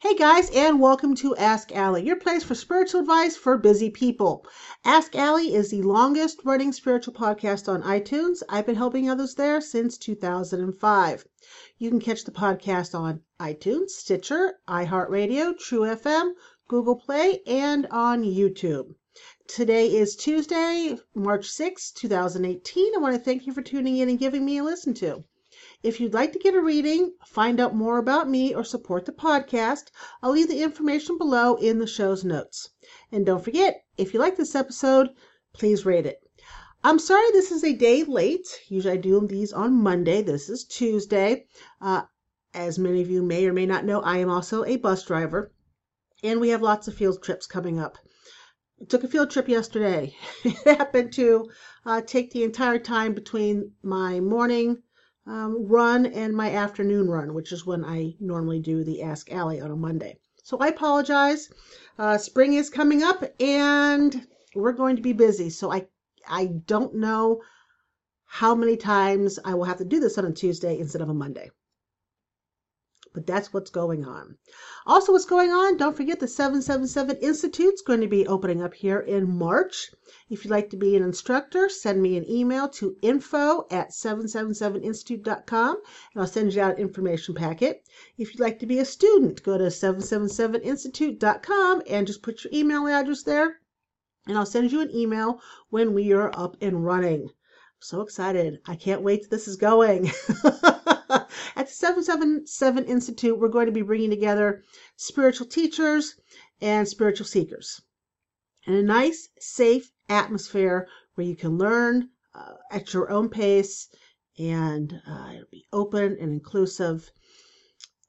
Hey guys, and welcome to Ask Allie, your place for spiritual advice for busy people. Ask Allie is the longest running spiritual podcast on iTunes. I've been helping others there since 2005. You can catch the podcast on iTunes, Stitcher, iHeartRadio, True FM, Google Play, and on YouTube. Today is Tuesday, March 6, 2018. I want to thank you for tuning in and giving me a listen to. If you'd like to get a reading, find out more about me, or support the podcast, I'll leave the information below in the show's notes. And don't forget, if you like this episode, please rate it. I'm sorry this is a day late. Usually I do these on Monday. This is Tuesday. Uh, as many of you may or may not know, I am also a bus driver, and we have lots of field trips coming up. Took a field trip yesterday. It happened to uh, take the entire time between my morning um, run and my afternoon run, which is when I normally do the Ask Allie on a Monday. So I apologize. Uh, spring is coming up and we're going to be busy. So I I don't know how many times I will have to do this on a Tuesday instead of a Monday. But that's what's going on. Also, what's going on, don't forget the 777 Institute is going to be opening up here in March. If you'd like to be an instructor, send me an email to info at 777institute.com and I'll send you out an information packet. If you'd like to be a student, go to 777institute.com and just put your email address there and I'll send you an email when we are up and running. I'm so excited. I can't wait till this is going. At the 777 Institute, we're going to be bringing together spiritual teachers and spiritual seekers in a nice, safe atmosphere where you can learn uh, at your own pace and uh, it'll be open and inclusive.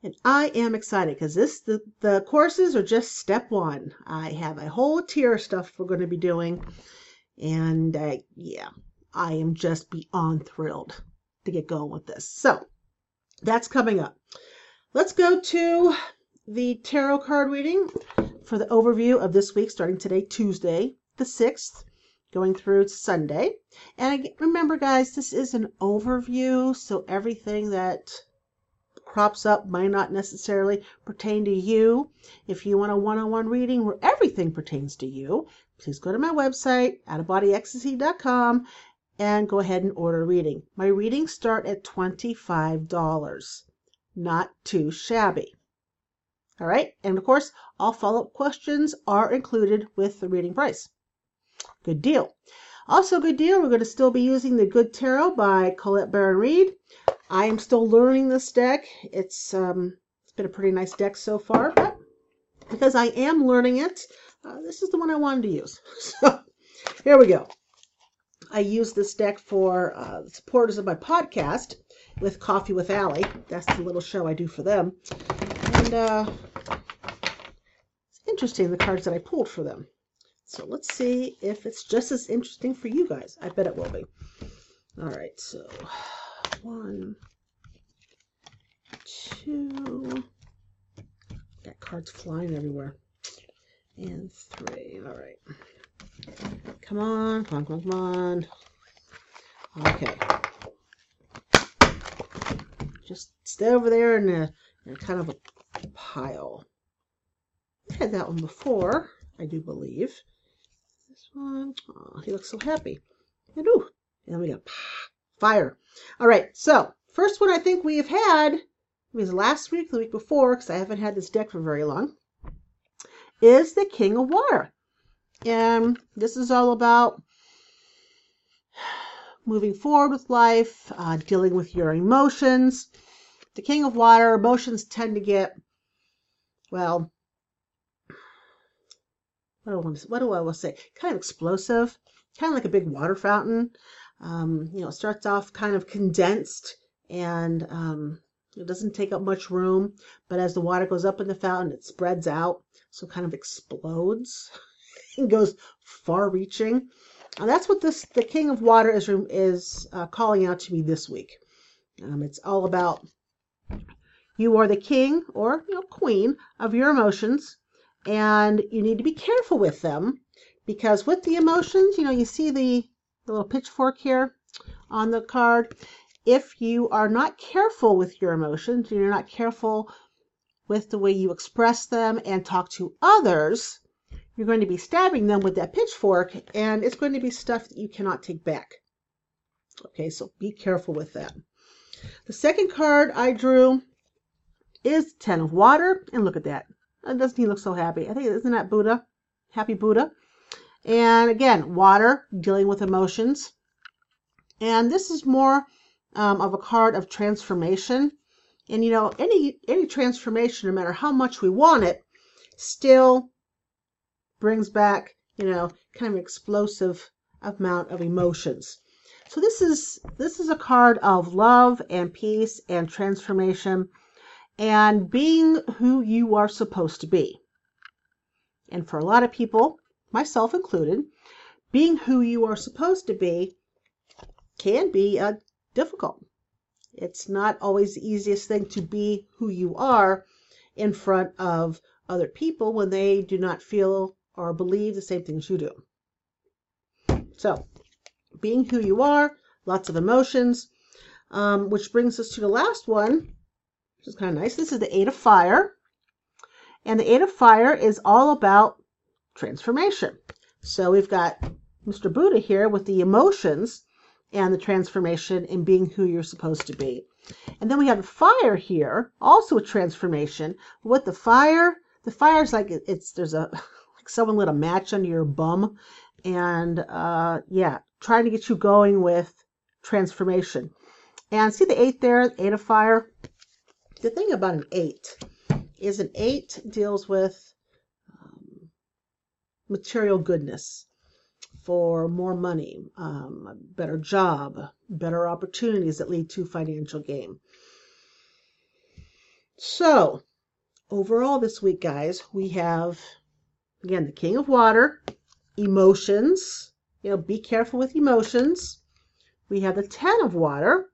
And I am excited because this the, the courses are just step one. I have a whole tier of stuff we're going to be doing, and uh, yeah, I am just beyond thrilled to get going with this. So that's coming up. Let's go to the tarot card reading for the overview of this week, starting today, Tuesday, the 6th, going through Sunday. And remember, guys, this is an overview, so everything that crops up might not necessarily pertain to you. If you want a one on one reading where everything pertains to you, please go to my website, outofbodyecstasy.com, and go ahead and order reading. My readings start at $25. Not too shabby. All right, and of course, all follow up questions are included with the reading price. Good deal. Also, good deal, we're going to still be using the Good Tarot by Colette Baron Reid. I am still learning this deck. It's um, it's been a pretty nice deck so far, but because I am learning it, uh, this is the one I wanted to use. So here we go. I use this deck for uh, supporters of my podcast with Coffee with Allie. That's the little show I do for them. And uh, it's interesting the cards that I pulled for them. So let's see if it's just as interesting for you guys. I bet it will be. All right, so one, two, got cards flying everywhere, and three. All right. Come on, come on, come on, come on. Okay. Just stay over there in a, in kind of a pile. I had that one before, I do believe. This one, oh, he looks so happy. And ooh, and then we got fire. All right, so first one I think we have had was last week, the week before, because I haven't had this deck for very long, is the King of Water. And this is all about moving forward with life, uh, dealing with your emotions. The King of Water, emotions tend to get, well, what do I want to, what do I want to say? Kind of explosive, kind of like a big water fountain. Um, you know, it starts off kind of condensed and um, it doesn't take up much room, but as the water goes up in the fountain, it spreads out, so kind of explodes and goes far-reaching. And that's what this the King of Water is is uh, calling out to me this week. Um, it's all about you are the king or you know, queen of your emotions, and you need to be careful with them because with the emotions, you know, you see the, the little pitchfork here on the card. If you are not careful with your emotions, you're not careful with the way you express them and talk to others, you're going to be stabbing them with that pitchfork and it's going to be stuff that you cannot take back. Okay, so be careful with that. The second card I drew is Ten of Water, and look at that. Doesn't he look so happy? I think, isn't that Buddha? Happy Buddha. And again, water, dealing with emotions. And this is more um, of a card of transformation. And you know, any any transformation, no matter how much we want it, still brings back, you know, kind of explosive amount of emotions. So this is this is a card of love and peace and transformation and being who you are supposed to be. And for a lot of people, myself included, being who you are supposed to be can be uh, difficult. It's not always the easiest thing to be who you are in front of other people when they do not feel or believe the same things you do. So, being who you are, lots of emotions. Um, which brings us to the last one, which is kind of nice. This is the Eight of Fire. And the Eight of Fire is all about transformation. So we've got Mr. Buddha here with the emotions and the transformation in being who you're supposed to be. And then we have the fire here, also a transformation. With the fire, the fire is like it's there's a someone lit a match under your bum, and uh, yeah, trying to get you going with transformation. And see the eight there, eight of fire? The thing about an eight is an eight deals with um, material goodness for more money, um, a better job, better opportunities that lead to financial gain. So, overall this week, guys, we have again the King of Water, emotions. You know, be careful with emotions. We have the Ten of Water,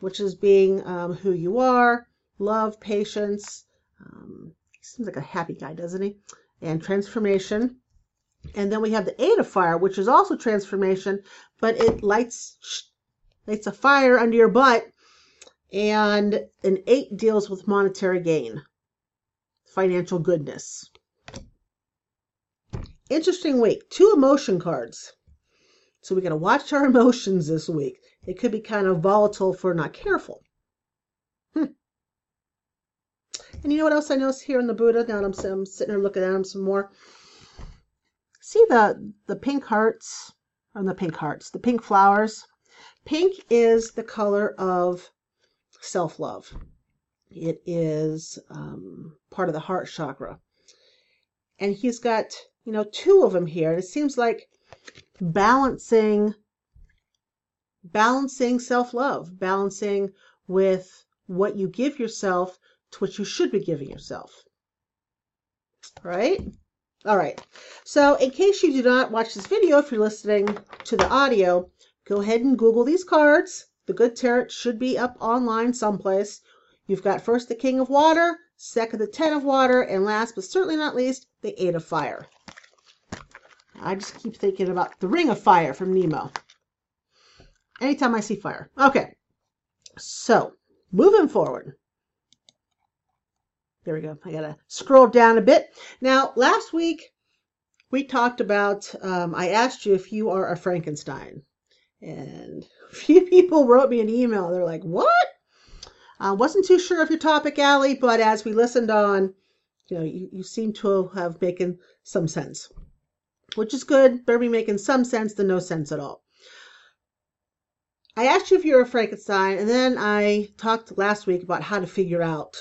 which is being um, who you are, love, patience. Um, seems like a happy guy, doesn't he? And transformation. And then we have the Eight of Fire, which is also transformation, but it lights lights a fire under your butt. And an eight deals with monetary gain, financial goodness. Interesting week. Two emotion cards. So we got to watch our emotions this week. It could be kind of volatile if we're not careful. Hmm. And you know what else I noticed here in the Buddha? Now I'm, I'm sitting here looking at him some more. See the the pink hearts, or the pink hearts, the pink flowers. Pink is the color of self-love. It is um, part of the heart chakra. And he's got, you know, two of them here. And it seems like balancing balancing self-love, balancing with what you give yourself to what you should be giving yourself. Right? All right. So in case you do not watch this video, if you're listening to the audio, go ahead and Google these cards. The Good Tarot should be up online someplace. You've got first the King of Water, second the Ten of Water, and last but certainly not least, the Eight of Fire. I just keep thinking about the Ring of Fire from Nemo. Anytime I see fire. Okay. So, moving forward. There we go. I got to scroll down a bit. Now, last week we talked about, um, I asked you if you are a Frankenstein. And a few people wrote me an email. They're like, what? I wasn't too sure of your topic, Allie, but as we listened on, you know, you, you seem to have making some sense which is good. Better be making some sense than no sense at all. I asked you if you're a Frankenstein, and then I talked last week about how to figure out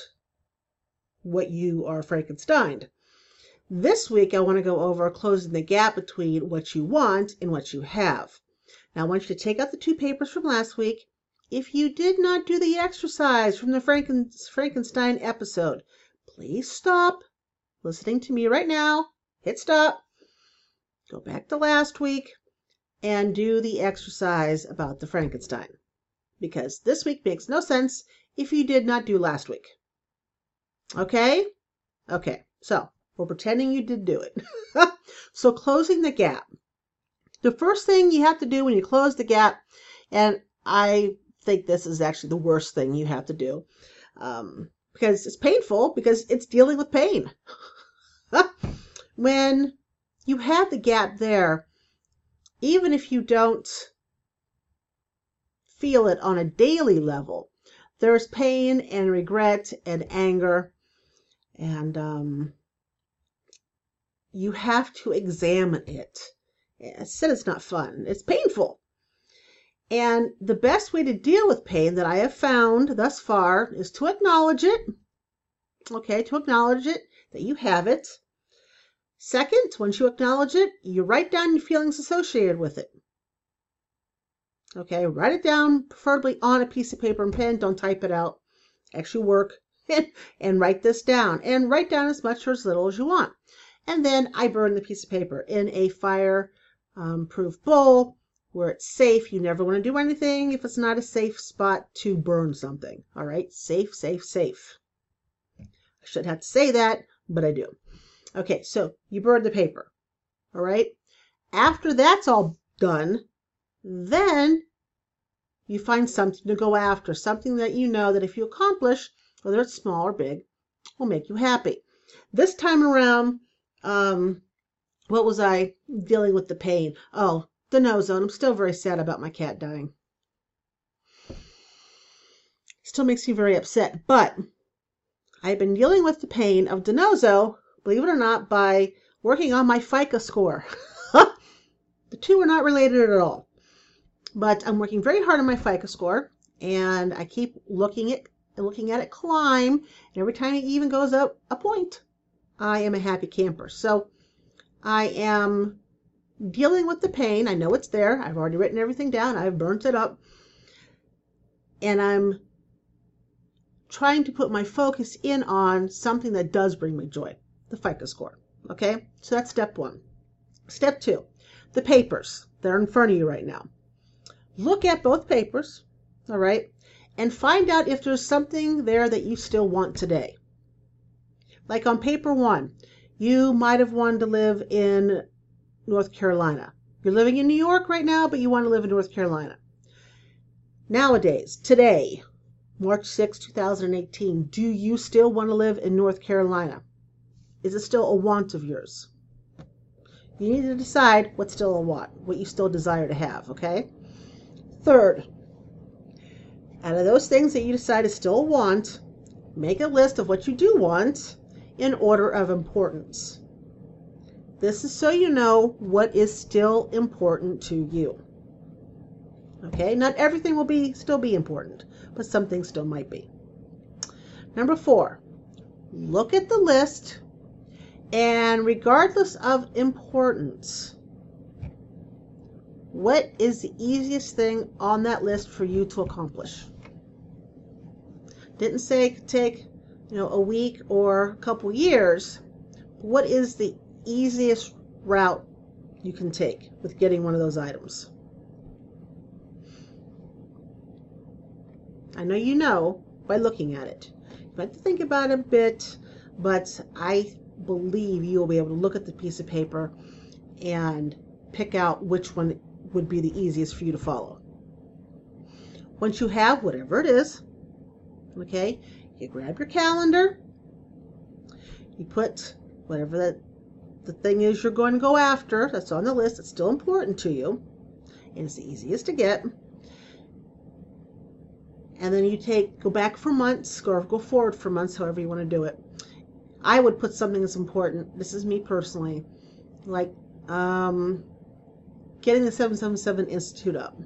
what you are Frankenstein. This week, I want to go over closing the gap between what you want and what you have. Now, I want you to take out the two papers from last week. If you did not do the exercise from the Franken- Frankenstein episode, please stop listening to me right now. Hit stop go back to last week and do the exercise about the Frankenstein. Because this week makes no sense if you did not do last week. Okay? Okay, so we're pretending you did do it. so, closing the gap. The first thing you have to do when you close the gap, and I think this is actually the worst thing you have to do, um, because it's painful because it's dealing with pain. when you have the gap there, even if you don't feel it on a daily level, there's pain and regret and anger, and um, you have to examine it. I said it's not fun, it's painful. And the best way to deal with pain that I have found thus far is to acknowledge it. Okay, to acknowledge it, that you have it. Second, once you acknowledge it, you write down your feelings associated with it. Okay, write it down, preferably on a piece of paper and pen. Don't type it out. Actually work and, and write this down. And write down as much or as little as you want. And then I burn the piece of paper in a fire um, proof bowl where it's safe. You never want to do anything if it's not a safe spot to burn something. All right, safe, safe, safe. I should have to say that, but I do. Okay, so you burn the paper. All right. After that's all done, then you find something to go after, something that you know that if you accomplish, whether it's small or big, will make you happy. This time around, um, what was I dealing with the pain? Oh, DiNozzo. I'm still very sad about my cat dying. Still makes me very upset. But I've been dealing with the pain of DiNozzo, believe it or not, by working on my FICO score. the two are not related at all. But I'm working very hard on my FICO score, and I keep looking at looking at it climb. And every time it even goes up a point, I am a happy camper. So I am dealing with the pain. I know it's there. I've already written everything down. I've burnt it up. And I'm trying to put my focus in on something that does bring me joy the FICO score. Okay, so that's step one. Step two the papers that are in front of you right now. Look at both papers, all right, and find out if there's something there that you still want today. Like on paper one, you might have wanted to live in North Carolina. You're living in New York right now, but you want to live in North Carolina. Nowadays, today, March 6, 2018, do you still want to live in North Carolina? Is it still a want of yours? You need to decide what's still a want, what you still desire to have, okay? Third, out of those things that you decide is still a want, make a list of what you do want in order of importance. This is so you know what is still important to you. Okay, not everything will be still be important, but some things still might be. Number four, look at the list and regardless of importance, what is the easiest thing on that list for you to accomplish? Didn't say it could take, you know, a week or a couple years. What is the easiest route you can take with getting one of those items. I know you know by looking at it. You to think about it a bit, but I believe you will be able to look at the piece of paper and pick out which one would be the easiest for you to follow. Once you have whatever it is, okay, you grab your calendar, you put whatever that the thing is you're going to go after that's on the list that's still important to you and it's the easiest to get and then you take go back for months or go forward for months however you want to do it i would put something that's important this is me personally like um, getting the 777 institute up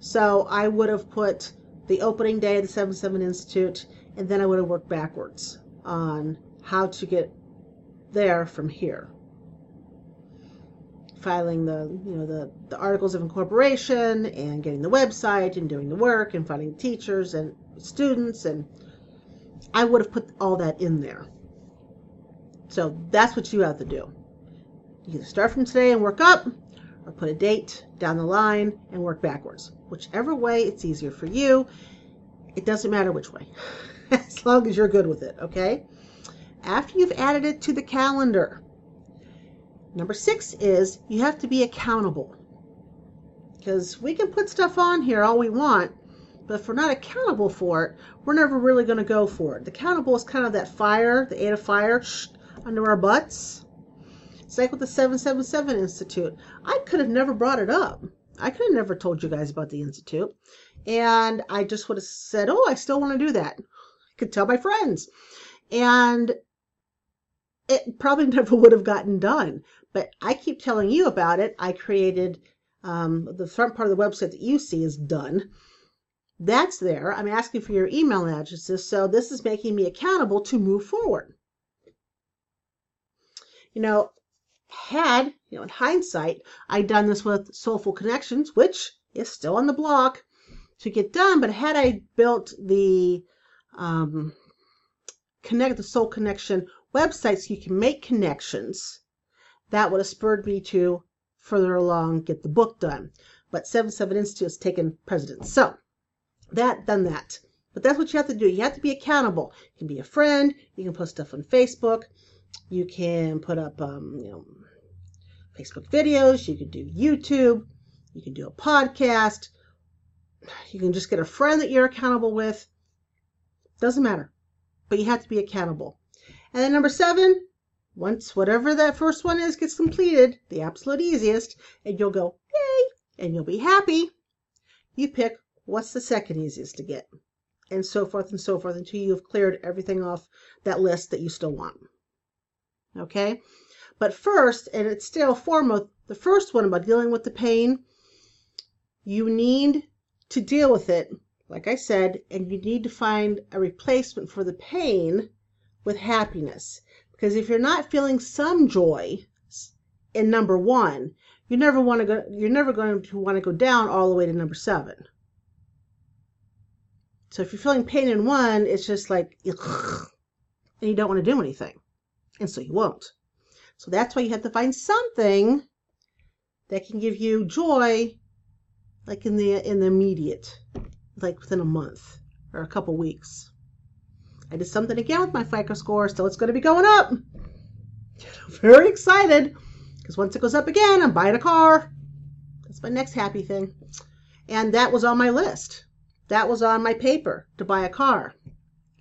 so i would have put the opening day of the 77 institute and then i would have worked backwards on how to get there from here. Filing the, you know, the, the articles of incorporation and getting the website and doing the work and finding teachers and students and I would have put all that in there. So that's what you have to do. You either start from today and work up or put a date down the line and work backwards. Whichever way it's easier for you. It doesn't matter which way, as long as you're good with it, okay? after you've added it to the calendar. Number six is you have to be accountable. Because we can put stuff on here all we want, But if we're not accountable for it, we're never really going to go for it. The accountable is kind of that fire, the eight of fire, shh, under our butts. It's like with the 777 Institute. I could have never brought it up. I could have never told you guys about the Institute. And I just would have said, oh, I still want to do that. I could tell my friends. And it probably never would have gotten done. But I keep telling you about it. I created um, the front part of the website that you see is done. That's there. I'm asking for your email addresses. So this is making me accountable to move forward. You know, had, you know, in hindsight, I'd done this with Soulful Connections, which is still on the block to get done, but had I built the um, connect the soul connection website so you can make connections, that would have spurred me to further along get the book done. But 77 Institute has taken precedence. So that done that. But that's what you have to do. You have to be accountable. You can be a friend. You can post stuff on Facebook. You can put up, um, you know, Facebook videos. You can do YouTube. You can do a podcast. You can just get a friend that you're accountable with. Doesn't matter. But you have to be accountable. And then number seven, once whatever that first one is gets completed, the absolute easiest, and you'll go, yay, and you'll be happy, you pick what's the second easiest to get, and so forth and so forth until you've cleared everything off that list that you still want. Okay? But first, and it's still foremost, the first one about dealing with the pain, you need to deal with it, like I said, and you need to find a replacement for the pain with happiness. Because if you're not feeling some joy in number one, you never want to go you're never going to want to go down all the way to number seven. So if you're feeling pain in one, it's just like and you don't want to do anything. And so you won't. So that's why you have to find something that can give you joy like in the in the immediate, like within a month or a couple weeks. I did something again with my FICO score, so it's going to be going up. Very excited because once it goes up again, I'm buying a car. That's my next happy thing. And that was on my list. That was on my paper to buy a car.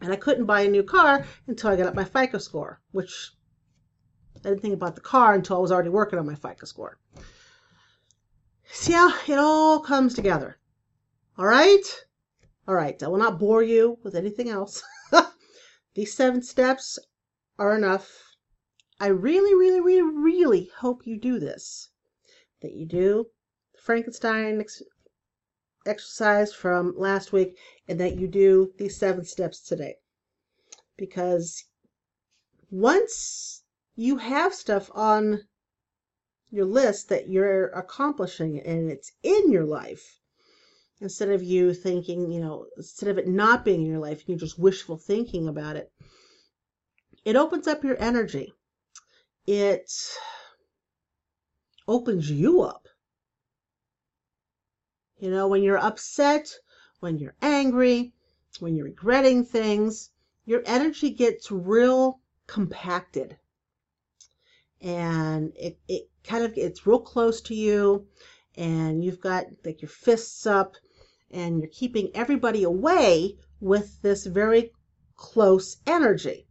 And I couldn't buy a new car until I got up my FICO score, which I didn't think about the car until I was already working on my FICO score. See how it all comes together. All right? All right. I will not bore you with anything else. These seven steps are enough. I really, really, really, really hope you do this. That you do the Frankenstein exercise from last week and that you do these seven steps today. Because once you have stuff on your list that you're accomplishing and it's in your life, instead of you thinking, you know, instead of it not being in your life, you're just wishful thinking about it. It opens up your energy. It opens you up. You know, when you're upset, when you're angry, when you're regretting things, your energy gets real compacted. And it, it kind of it's real close to you and you've got like your fists up and you're keeping everybody away with this very close energy.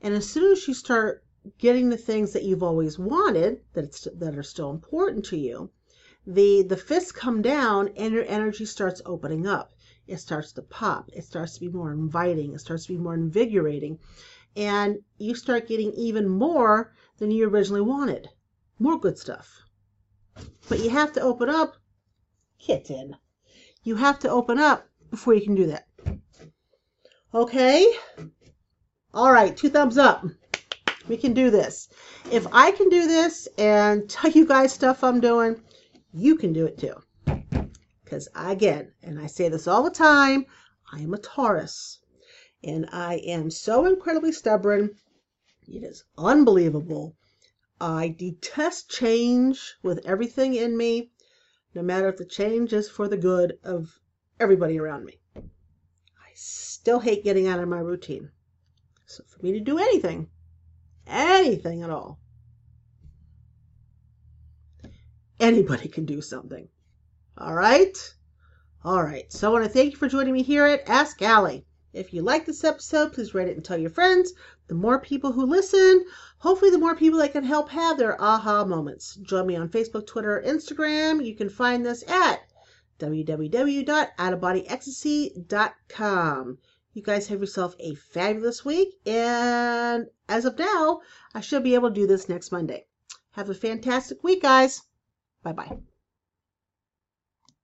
And as soon as you start getting the things that you've always wanted that that are still important to you, the the fists come down and your energy starts opening up. It starts to pop. It starts to be more inviting. It starts to be more invigorating. And you start getting even more than you originally wanted. More good stuff. But you have to open up, kitten. You have to open up before you can do that. Okay? All right, two thumbs up. We can do this. If I can do this and tell you guys stuff I'm doing, you can do it too. Because again, and I say this all the time, I am a Taurus. And I am so incredibly stubborn. It is unbelievable. I detest change with everything in me no matter if the change is for the good of everybody around me. I still hate getting out of my routine. So for me to do anything, anything at all, anybody can do something. All right? All right. So I want to thank you for joining me here at Ask Allie. If you like this episode, please rate it and tell your friends. The more people who listen, hopefully, the more people I can help have their aha moments. Join me on Facebook, Twitter, Instagram. You can find this at www.outofbodyecstasy.com. You guys have yourself a fabulous week. And as of now, I should be able to do this next Monday. Have a fantastic week, guys. Bye bye.